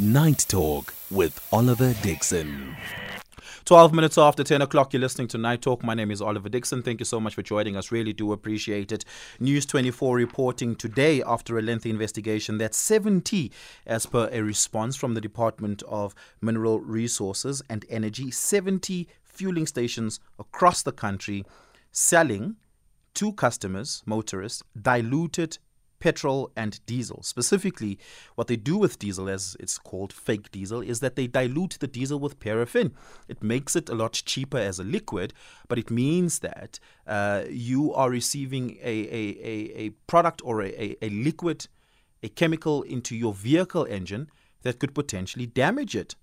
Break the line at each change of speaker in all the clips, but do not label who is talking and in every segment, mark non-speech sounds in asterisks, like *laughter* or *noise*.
Night Talk with Oliver Dixon. 12 minutes after 10 o'clock, you're listening to Night Talk. My name is Oliver Dixon. Thank you so much for joining us. Really do appreciate it. News 24 reporting today after a lengthy investigation that 70, as per a response from the Department of Mineral Resources and Energy, 70 fueling stations across the country selling to customers, motorists, diluted petrol and diesel. Specifically, what they do with diesel, as it's called fake diesel, is that they dilute the diesel with paraffin. It makes it a lot cheaper as a liquid, but it means that uh, you are receiving a, a, a, a product or a, a liquid, a chemical into your vehicle engine that could potentially damage it.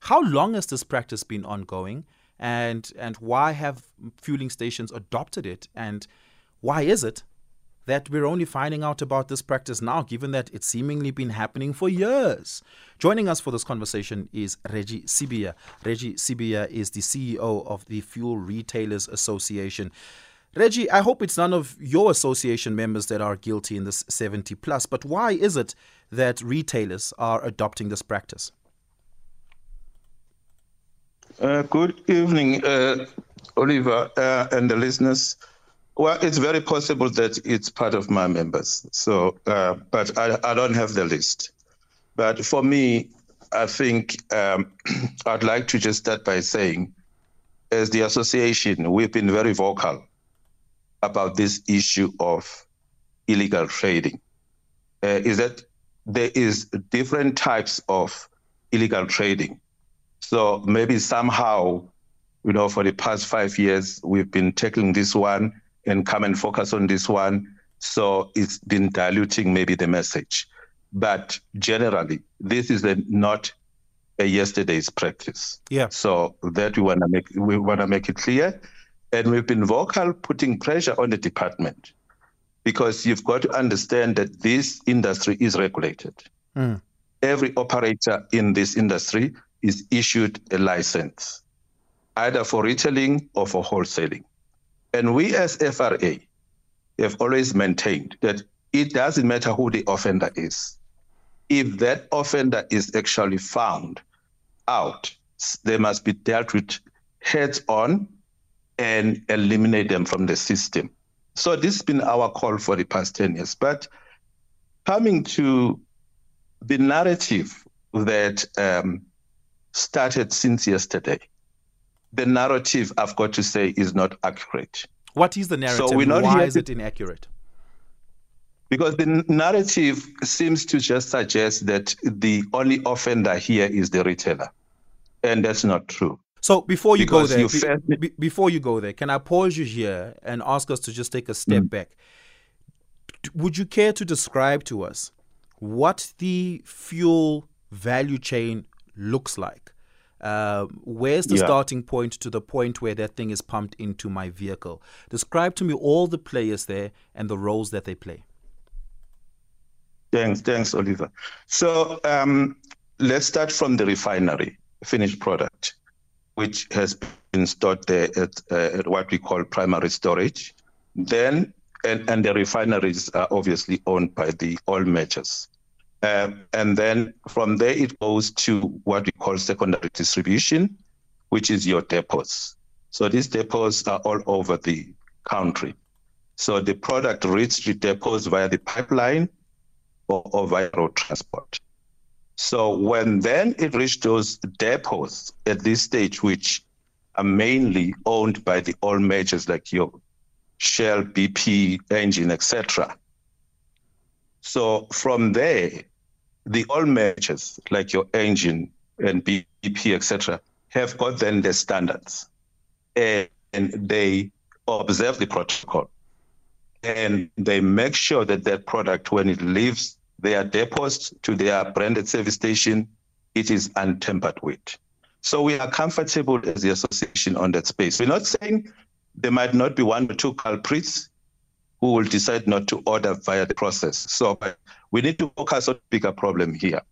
How long has this practice been ongoing? And, and why have fueling stations adopted it? And why is it that we're only finding out about this practice now, given that it's seemingly been happening for years. Joining us for this conversation is Reggie Sibiya. Reggie Sibiya is the CEO of the Fuel Retailers Association. Reggie, I hope it's none of your association members that are guilty in this 70 plus, but why is it that retailers are adopting this practice?
Uh, good evening, uh, Oliver, uh, and the listeners. Well, it's very possible that it's part of my members. So, uh, but I, I, don't have the list. But for me, I think um, *clears throat* I'd like to just start by saying, as the association, we've been very vocal about this issue of illegal trading. Uh, is that there is different types of illegal trading. So maybe somehow, you know, for the past five years, we've been tackling this one and come and focus on this one. So it's been diluting maybe the message. But generally, this is a, not a yesterday's practice.
Yeah.
So that we want to make we want to make it clear, and we've been vocal, putting pressure on the department, because you've got to understand that this industry is regulated. Mm. Every operator in this industry is issued a license, either for retailing or for wholesaling. And we as FRA have always maintained that it doesn't matter who the offender is. If that offender is actually found out, they must be dealt with heads on and eliminate them from the system. So this has been our call for the past 10 years. But coming to the narrative that um, started since yesterday, the narrative, I've got to say, is not accurate.
What is the narrative? So we're not Why is it inaccurate?
Because the narrative seems to just suggest that the only offender here is the retailer. And that's not true.
So before you because go there, you be, be, before you go there, can I pause you here and ask us to just take a step mm. back? Would you care to describe to us what the fuel value chain looks like? Uh, where's the yeah. starting point to the point where that thing is pumped into my vehicle? Describe to me all the players there and the roles that they play.
Thanks, thanks, Oliver. So um, let's start from the refinery, finished product, which has been stored there at, uh, at what we call primary storage. Then, and, and the refineries are obviously owned by the oil majors. Um, and then from there, it goes to what we call secondary distribution, which is your depots. So these depots are all over the country. So the product reaches the depots via the pipeline or, or via road transport. So when then it reaches those depots at this stage, which are mainly owned by the oil majors like your Shell, BP, Engen, etc. So from there, the oil majors like your Engen and BP, etc., have got then the standards, and, and they observe the protocol, and they make sure that that product, when it leaves their depots to their branded service station, it is untampered with. So we are comfortable as the association on that space. We're not saying there might not be one or two culprits who will decide not to order via the process. So we need to focus on bigger problem here.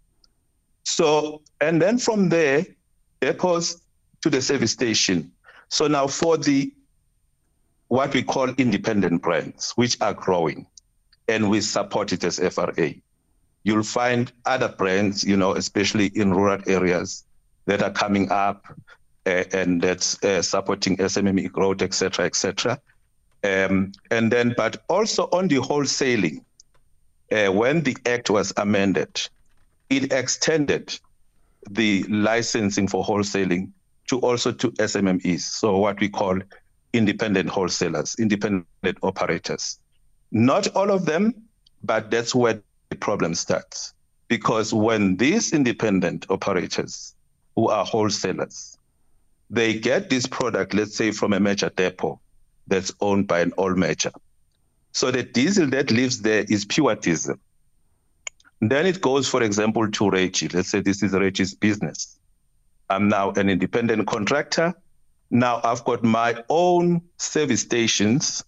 So, and then from there, depots to the service station. So now for the what we call independent brands, which are growing, and we support it as FRA. you'll find other brands, you know, especially in rural areas that are coming up uh, and that's uh, supporting SMME growth, etc., etc. Um, and then, but also on the wholesaling, uh, when the act was amended, it extended the licensing for wholesaling to also to SMMEs, so what we call independent wholesalers, independent operators. Not all of them, but that's where the problem starts. Because when these independent operators, who are wholesalers, they get this product, let's say from a major depot that's owned by an oil major. So the diesel that lives there is pure diesel. Then it goes, for example, to Reggie. Let's say this is Reggie's business. I'm now an independent contractor. Now I've got my own service stations,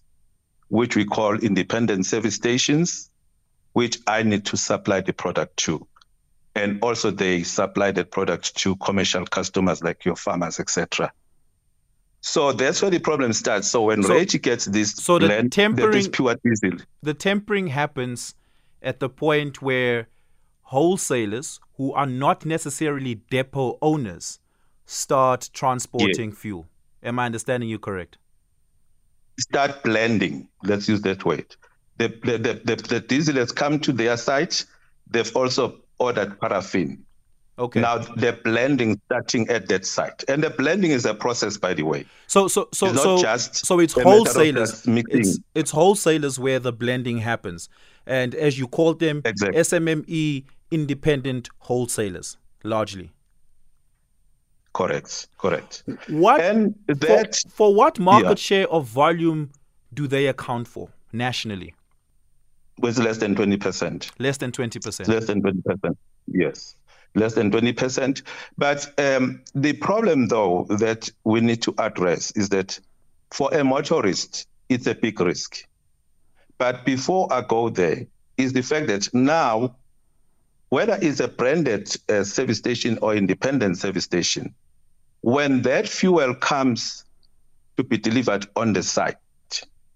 which we call independent service stations, which I need to supply the product to. And also they supply that product to commercial customers like your farmers, etc. So that's where the problem starts. So when so, Reggie gets this
so blend,
the tempering, pure diesel.
The tempering happens at the point where wholesalers who are not necessarily depot owners start transporting fuel. Am I understanding you correct?
Start blending. Let's use that word. The, the, the, the, diesel has come to their site. They've also ordered paraffin.
Okay.
Now they're blending starting at that site, and the blending is a process, by the way.
So, so, so,
it's
so,
just
so it's wholesalers. It's, it's wholesalers where the blending happens, and as you called them,
exactly.
SMME independent wholesalers, largely.
Correct. Correct.
What
and that
for, for what market yeah. share of volume do they account for nationally?
With less than twenty percent.
Less than twenty percent.
Less than twenty percent. Yes less than 20%. But um, the problem, though, that we need to address is that for a motorist, it's a big risk. But before I go there, is the fact that now, whether it's a branded uh, service station or independent service station, when that fuel comes to be delivered on the site,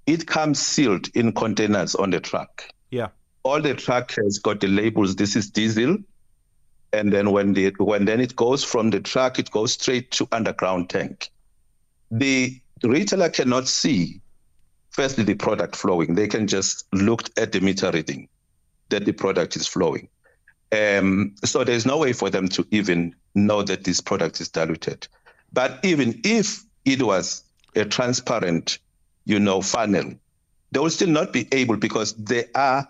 it comes sealed in containers on the truck.
Yeah.
All the truck has got the labels. This is diesel and then when the when then it goes from the truck, it goes straight to underground tank. The retailer cannot see firstly the product flowing. They can just look at the meter reading that the product is flowing. Um, so there's no way for them to even know that this product is diluted. But even if it was a transparent, you know, funnel, they will still not be able because there are,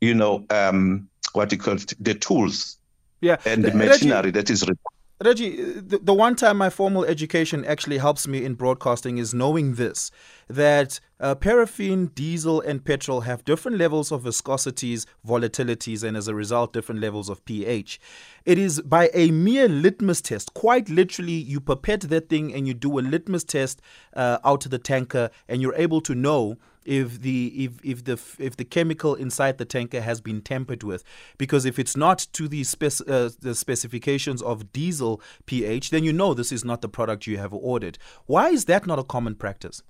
you know, um, what you call it, the tools
yeah.
and the machinery that is required.
Reggie, the, the one time my formal education actually helps me in broadcasting is knowing this that uh, paraffin, diesel, and petrol have different levels of viscosities, volatilities, and as a result, different levels of pH. It is by a mere litmus test, quite literally, you pipette that thing and you do a litmus test uh, out to the tanker, and you're able to know if the if if the if the chemical inside the tanker has been tampered with. Because if it's not to the spec, uh, the specifications of diesel pH then you know this is not the product you have ordered. Why is that not a common practice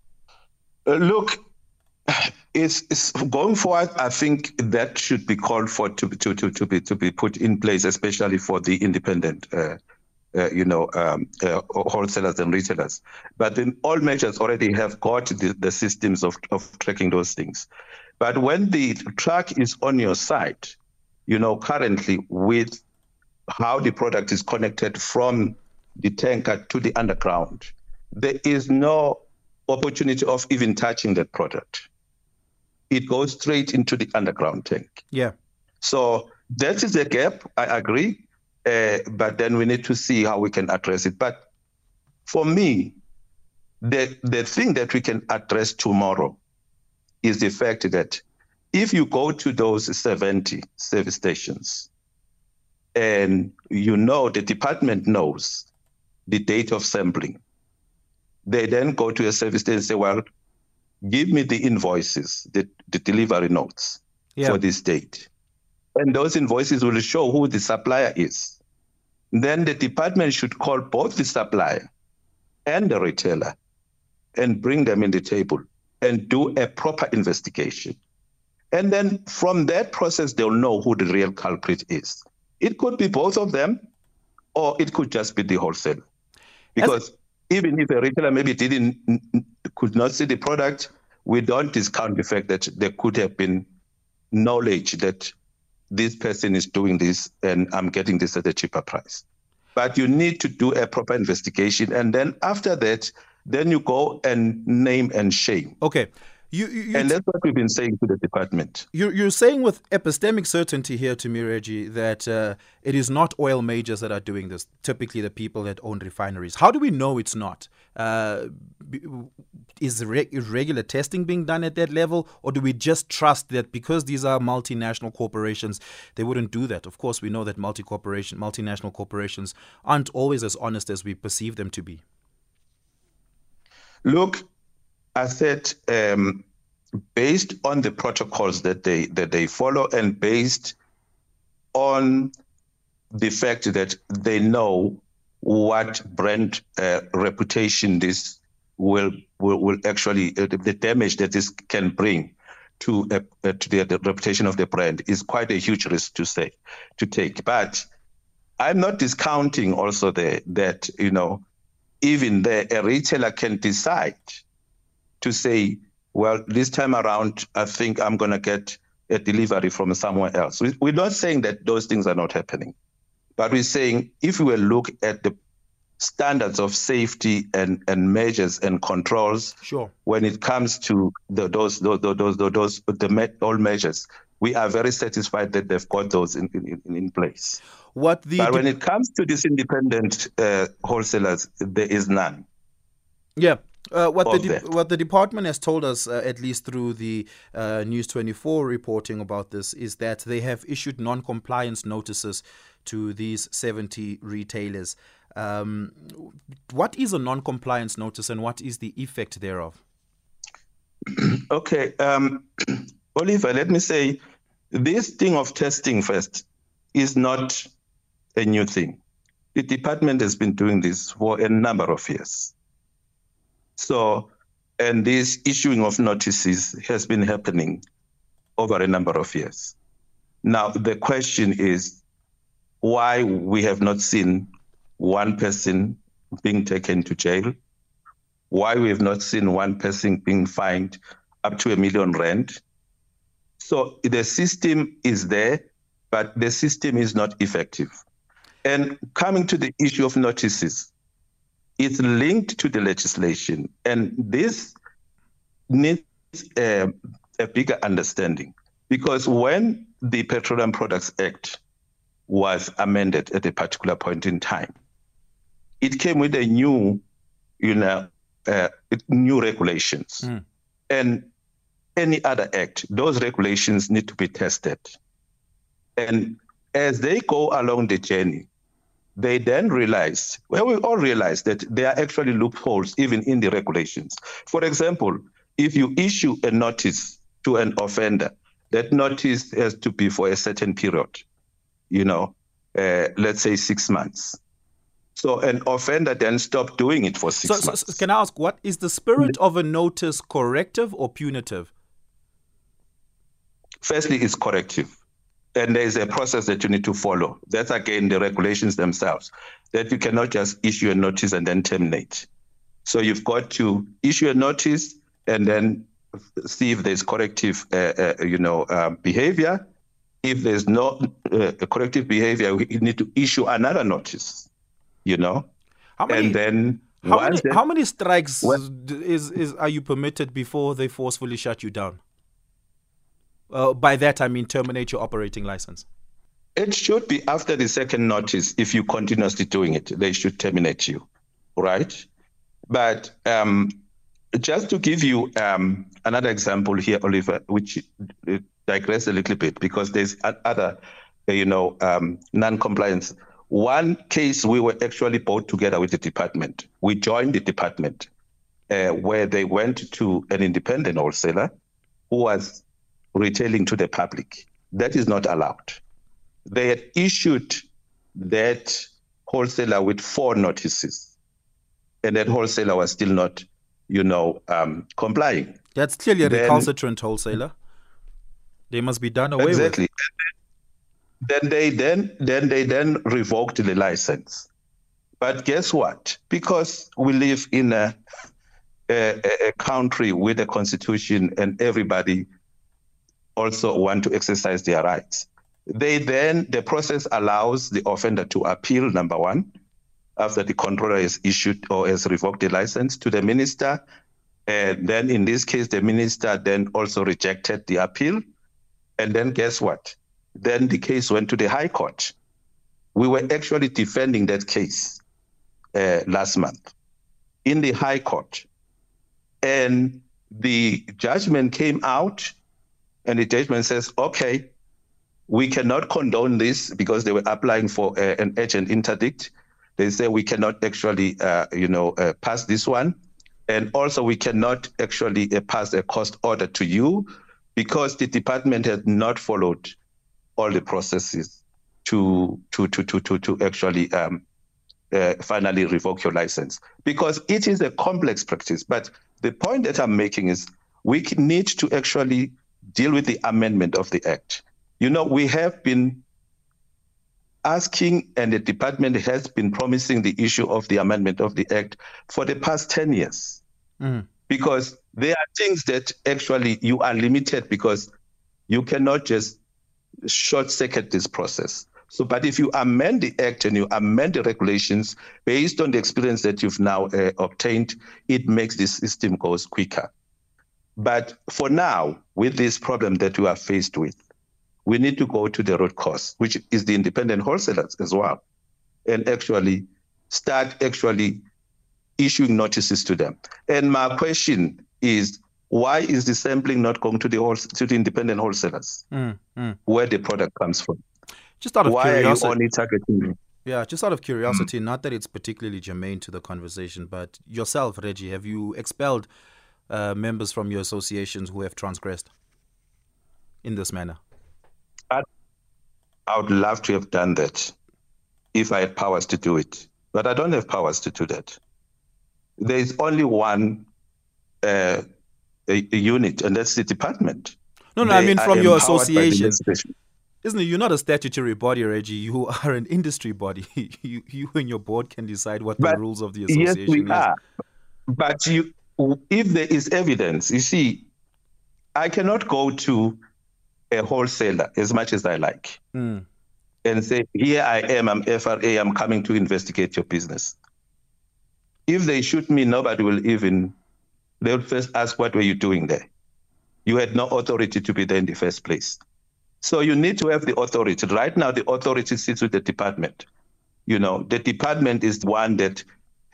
look it's, it's, going forward i think that should be called for to, to, to, to be to be put in place especially for the independent uh, uh, you know, um, uh, wholesalers and retailers. But then oil majors already have got the, the systems of, of tracking those things. But when the truck is on your site, you know, currently with how the product is connected from the tanker to the underground, there is no opportunity of even touching that product. It goes straight into the underground tank.
Yeah.
So that is a gap. I agree. Uh, but then we need to see how we can address it. But for me, the, the thing that we can address tomorrow is the fact that if you go to those 70 service stations and you know the department knows the date of sampling, they then go to a service and say, well, give me the invoices, the, the delivery notes yeah. for this date. And those invoices will show who the supplier is then the department should call both the supplier and the retailer and bring them in the table and do a proper investigation. And then from that process, they'll know who the real culprit is. It could be both of them, or it could just be the wholesaler. Because even if a retailer maybe didn't could not see the product, we don't discount the fact that there could have been knowledge that this person is doing this and I'm getting this at a cheaper price. But you need to do a proper investigation. And then after that, then you go and name and shame.
Okay. You, you,
and that's what we've been saying to the department.
You're, you're saying with epistemic certainty here to me, Reggie, that uh, it is not oil majors that are doing this, typically the people that own refineries. How do we know it's not? Uh, is regular testing being done at that level, or do we just trust that because these are multinational corporations, they wouldn't do that? Of course, we know that multi corporation, multinational corporations aren't always as honest as we perceive them to be.
Look, I said um, based on the protocols that they that they follow and based on the fact that they know what brand uh, reputation this will will, will actually uh, the damage that this can bring to uh, uh, to the, the, reputation of the brand is quite a huge risk to say to take. But i'm not discounting also the, that you know even there a retailer can decide to say, well, this time around, I think I'm going to get a delivery from somewhere else. We're not saying that those things are not happening, but we're saying if we will look at the standards of safety and, and measures and controls
sure.
when it comes to the, those, those, those, those, those the oil majors, we are very satisfied that they've got those in, in, in place.
What the
but when it comes to these independent uh, wholesalers, there is none.
Yeah, uh, what the de- what the department has told us, uh, at least through the uh, News 24 reporting about this, is that they have issued non-compliance notices to these 70 retailers. Um, what is a non-compliance notice, and what is the effect thereof? *clears throat*
okay, um, *clears throat* Oliver, let me say this thing of testing first is not a new thing. The department has been doing this for a number of years. So, and this issuing of notices has been happening over a number of years. Now, the question is why we have not seen one person being taken to jail, why we have not seen one person being fined up to a million rand. So the system is there, but the system is not effective. And coming to the issue of notices, it's linked to the legislation, and this needs a, a bigger understanding because when the Petroleum Products Act was amended at a particular point in time, it came with a new, you know, uh, new regulations, mm. and any other act, those regulations need to be tested. And as they go along the journey, they then realized, well, we all realized that there are actually loopholes even in the regulations. For example, if you issue a notice to an offender, that notice has to be for a certain period, you know, uh, let's say six months. So an offender then stopped doing it for six so, months.
So can I ask, what is the spirit of a notice corrective or punitive?
Firstly, it's corrective and there's a process that you need to follow. That's again the regulations themselves that you cannot just issue a notice and then terminate. So you've got to issue a notice and then see if there's corrective, uh, uh, you know, uh, behavior. If there's no uh, corrective behavior, you need to issue another notice. You know,
how many,
and then
how many, how many strikes is, is are you permitted before they forcefully shut you down? Uh, by that, I mean terminate your operating license.
It should be after the second notice. If you continuously doing it, they should terminate you, right? But um, just to give you um, another example here, Oliver, which uh, digress a little bit because there's other, uh, you know, um, non-compliance. One case we were actually brought together with the department. We joined the department uh, where they went to an independent wholesaler who was retailing to the public. That is not allowed. They had issued that wholesaler with four notices, and that wholesaler was still not, you know, um, complying.
That's clearly a then, recalcitrant wholesaler. They must be done away
exactly.
with.
Then they then then they then revoked the license. But guess what? Because we live in a, a, a country with a constitution and everybody also want to exercise their rights. They then the process allows the offender to appeal number one after the controller has issued or has revoked the license to the minister. And then in this case, the minister then also rejected the appeal. And then guess what? Then the case went to the High Court. We were actually defending that case uh, last month in the High Court. And the judgment came out, and the judgment says, okay, we cannot condone this because they were applying for uh, an urgent interdict. They say we cannot actually, uh, you know, uh, pass this one, and also we cannot actually uh, pass a cost order to you because the department has not followed all the processes to to to to to, to actually um, uh, finally revoke your license because it is a complex practice. But the point that I'm making is we need to actually deal with the amendment of the act. You know, we have been asking, and the department has been promising the issue of the amendment of the act for the past 10 years. Mm. Because there are things that actually you are limited because you cannot just short circuit this process. So, but if you amend the act and you amend the regulations based on the experience that you've now uh, obtained, it makes the system goes quicker. But for now, with this problem that we are faced with, we need to go to the root cause, which is the independent wholesalers as well, and actually start actually issuing notices to them. And my question is, why is the sampling not going to the to the independent wholesalers, mm, mm. where the product comes from?
Just out of
why
curiosity,
are you only targeting?
Yeah, just out of curiosity, mm. not that it's particularly germane to the conversation, but yourself, Reggie, have you expelled uh, members from your associations who have transgressed in this manner?
I would love to have done that if I had powers to do it, but I don't have powers to do that. There is only one uh, a, a unit, and that's the department.
No, no, they I mean from your association. Isn't it? You're not a statutory body, Reggie. You are an industry body. *laughs* you, you and your board can decide what but the rules of the association yes, we is. Are.
But you, if there is evidence, you see, I cannot go to a wholesaler as much as I like mm. and say, Here I am, I'm FRA, I'm coming to investigate your business. If they shoot me, nobody will even, they'll first ask, What were you doing there? You had no authority to be there in the first place. So you need to have the authority. Right now, the authority sits with the department. You know, the department is the one that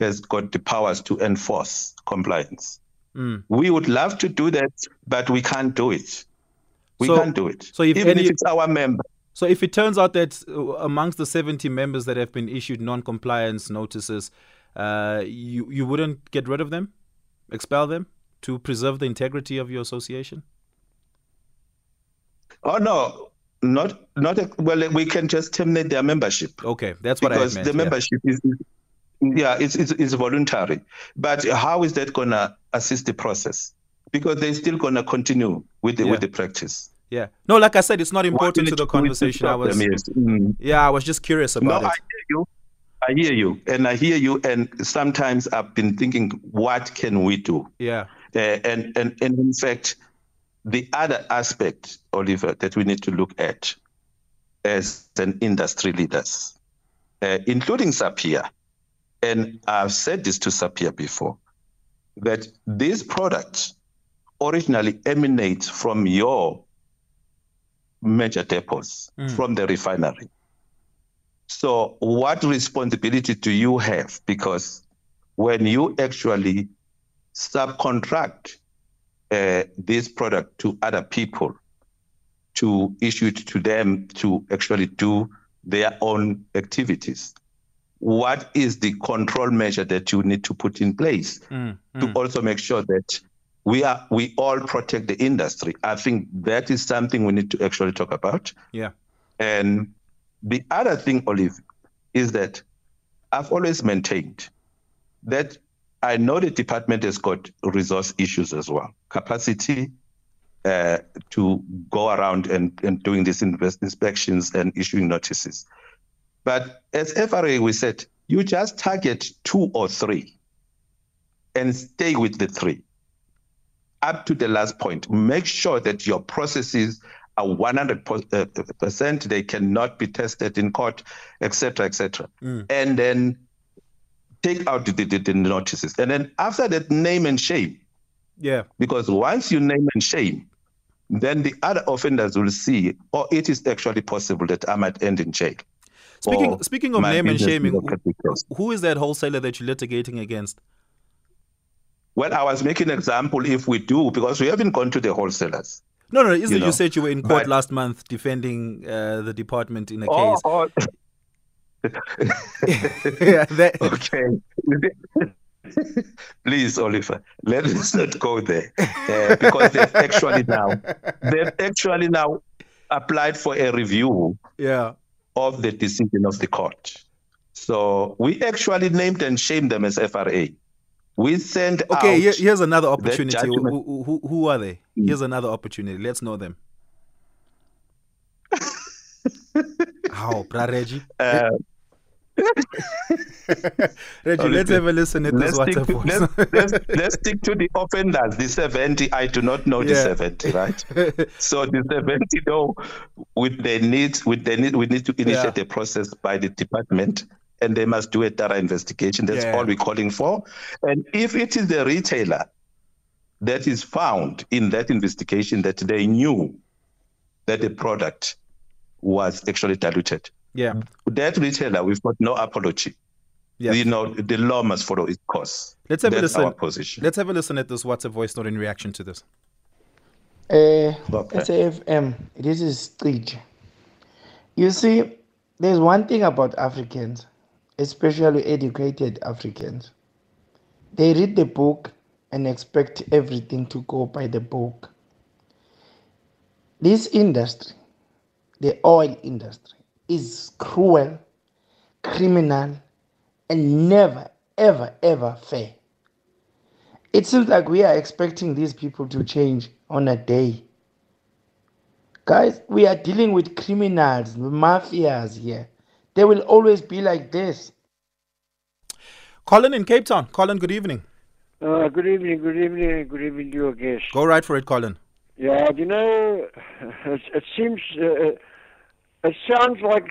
has got the powers to enforce compliance. Mm. We would love to do that, but we can't do it. We so, can't do it. So if even any, if it's our member.
So if it turns out that uh, amongst the 70 members that have been issued non-compliance notices, uh, you you wouldn't get rid of them, expel them to preserve the integrity of your association.
Oh no, not not a, well. We can just terminate their membership.
Okay, that's what
because
I
meant. the membership yeah. is yeah, it's, it's it's voluntary. But how is that gonna assist the process? Because they're still gonna continue with the yeah. with the practice.
Yeah. No, like I said, it's not important to the conversation. I was, mm. yeah, I was just curious about
no,
it.
I hear you. I hear you, and I hear you. And sometimes I've been thinking, what can we do?
Yeah.
Uh, and and and in fact, the other aspect, Oliver, that we need to look at as an industry leaders, uh, including SAPIA, and I've said this to SAPIA before, that these products originally emanate from your major depots mm. from the refinery. So, what responsibility do you have? Because when you actually subcontract uh, this product to other people to issue it to them to actually do their own activities, what is the control measure that you need to put in place mm, to mm. also make sure that we are we all protect the industry. I think that is something we need to actually talk about.
Yeah.
And the other thing, Olive, is that I've always maintained that I know the department has got resource issues as well, capacity, uh, to go around and, and doing these invest- inspections and issuing notices. But as FRA, we said, you just target two or three and stay with the three up to the last point. Make sure that your processes are 100%, uh, they cannot be tested in court, etc., etc. Mm. And then take out the, the, the notices. And then after that, name and shame.
Yeah.
Because once you name and shame, then the other offenders will see, oh, it is actually possible that I might end in jail.
Speaking speaking of name and shaming, who, who is that wholesaler that you're litigating against?
Well, I was making an example if we do, because we haven't gone to the wholesalers.
No, no, isn't you, know? you said you were in court but, last month defending uh, the department in a oh, case? Oh. *laughs*
yeah, that... *laughs* Okay. *laughs* Please, Oliver, let us not go there uh, because they've actually now they've actually now applied for a review
yeah.
Of the decision of the court. So we actually named and shamed them as FRA. We sent
okay. here's another opportunity. Who, who, who, are they? Mm. Here's another opportunity. Let's know them. *laughs* How, Reggie? Uh, *laughs* Reggie, let's have a listen at this WhatsApp
to, let's, *laughs* let's, let's, stick to the offenders. The 70, I do not know yeah. the 70, right? *laughs* so the 70, though, with the need, with the need, we need to initiate yeah. a process by the department and they must do a thorough investigation. That's yeah. all we're calling for. And if it is the retailer that is found in that investigation that they knew that the product was actually diluted,
yeah.
That retailer, we've got no apology. Yeah. You know, the law must follow its course.
Let's have That's a listen. Our position. Let's have a listen at this WhatsApp voice note in reaction to this.
Uh, okay. SAFM, this is Street. You see, there's one thing about Africans, especially educated Africans. They read the book and expect everything to go by the book. This industry, the oil industry, is cruel, criminal, and never, ever, ever fair. It seems like we are expecting these people to change on a day. Guys, we are dealing with criminals, mafias here. They will always be like this.
Colin in Cape Town. Colin, good evening.
Uh, good evening, good evening, good evening to your guest.
Go right for it, Colin.
Yeah, you know, *laughs* it, it seems uh, it sounds like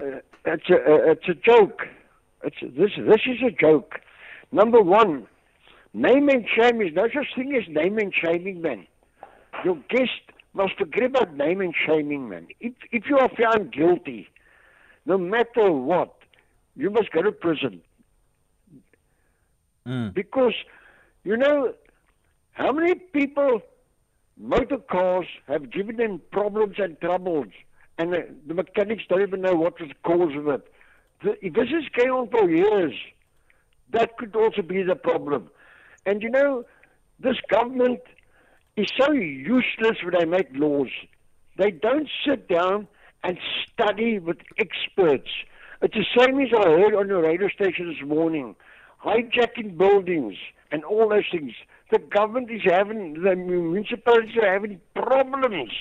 uh, it's a uh, it's a joke. It's this this is a joke. Number one, name and shame is no such thing as name and shaming, men. Your guest must forget about name and shaming, man. If if you are found guilty, no matter what, you must go to prison.
Mm.
Because you know how many people motor cars have given them problems and troubles and the, the mechanics don't even know what was the cause of it. The, if this is going on for years, that could also be the problem. And you know, this government is so useless when they make laws. They don't sit down and study with experts. It's the same as I heard on the radio station this morning. Hijacking buildings and all those things. The government is having, the municipalities are having problems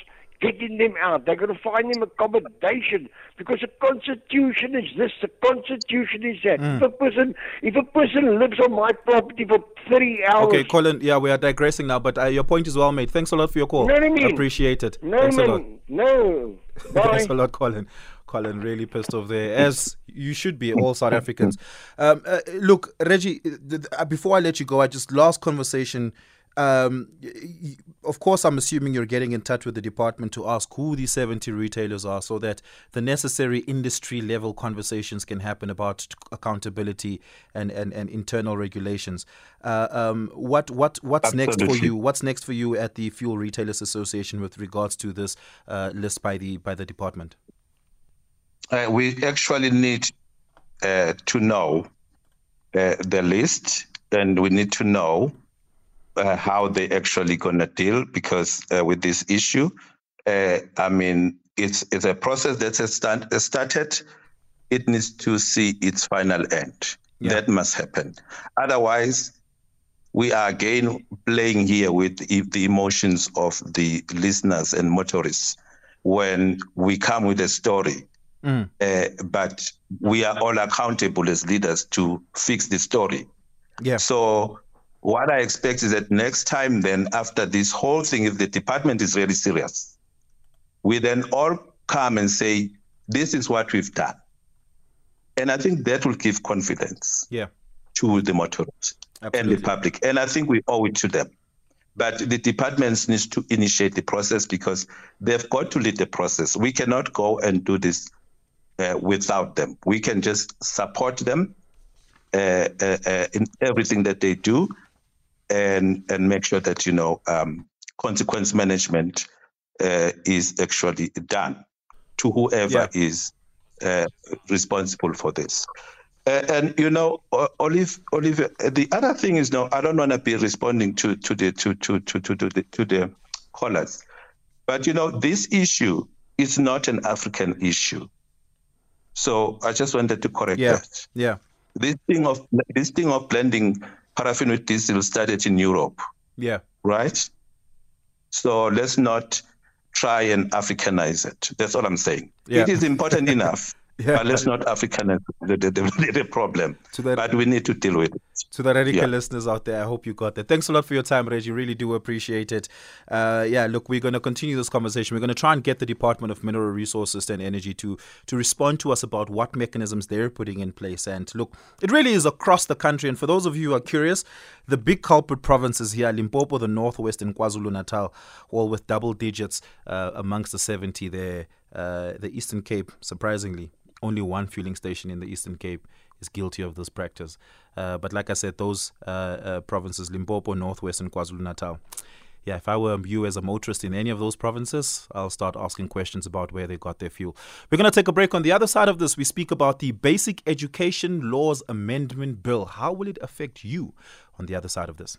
getting them out. They're going to find them accommodation because the constitution is this, the constitution is that. Mm. If a person, if a person lives on my property for three hours.
Okay, Colin. Yeah, we are digressing now, but uh, your point is well made. Thanks a lot for your call.
No, I mean,
appreciate it.
No,
Thanks
man, a lot. No. *laughs*
Thanks a lot, Colin. Colin really pissed off there, as you should be, all South Africans. Um, uh, look, Reggie, uh, before I let you go, I just last conversation um, of course, I'm assuming you're getting in touch with the department to ask who these 70 retailers are so that the necessary industry level conversations can happen about accountability and, and, and internal regulations. Uh, um, what what what's Absolutely. next for you? What's next for you at the Fuel Retailers Association with regards to this uh, list by the by the department?
Uh, we actually need uh, to know uh, the list, and we need to know uh, how they actually going to deal because uh, with this issue, uh, I mean, it's it's a process that has start, started. It needs to see its final end. Yeah. That must happen. Otherwise, we are again playing here with the emotions of the listeners and motorists when we come with a story. Mm. Uh, but we are all accountable as leaders to fix the story.
Yeah.
So what I expect is that next time, then after this whole thing, if the department is really serious, we then all come and say, "This is what we've done," and I think that will give confidence.
Yeah.
To the motorists and the public, and I think we owe it to them. But the departments needs to initiate the process because they've got to lead the process. We cannot go and do this uh, without them. We can just support them uh, uh, uh, in everything that they do, and and make sure that you know um, consequence management uh, is actually done to whoever yeah. is uh, responsible for this. and you know, Olive, Olive, the other thing is, no, I don't want to be responding to to the to to to to, to the to the callers, but you know, this issue is not an African issue. So I just wanted to correct
yeah.
that.
Yeah.
This thing of this thing of blending paraffin with diesel started in Europe.
Yeah.
Right. So let's not try and Africanize it. That's all I'm saying. Yeah. It is important *laughs* enough. Yeah. But let's not Africanize the, the, the, *laughs* the problem. That, but we need to deal with it.
To the radical yeah. listeners out there, I hope you got that. Thanks a lot for your time, Reggie. Really do appreciate it. Uh, yeah, look, we're going to continue this conversation. We're going to try and get the Department of Mineral Resources and Energy to to respond to us about what mechanisms they're putting in place. And look, it really is across the country. And for those of you who are curious, the big culprit provinces here, Limpopo, the Northwest, and KwaZulu Natal, all with double digits uh, amongst the 70 there. Uh, the Eastern Cape, surprisingly, only one fueling station in the Eastern Cape is guilty of this practice. Uh, but like I said, those uh, uh, provinces, Limpopo, Northwest, and KwaZulu Natal. Yeah, if I were you as a motorist in any of those provinces, I'll start asking questions about where they got their fuel. We're going to take a break. On the other side of this, we speak about the Basic Education Laws Amendment Bill. How will it affect you on the other side of this?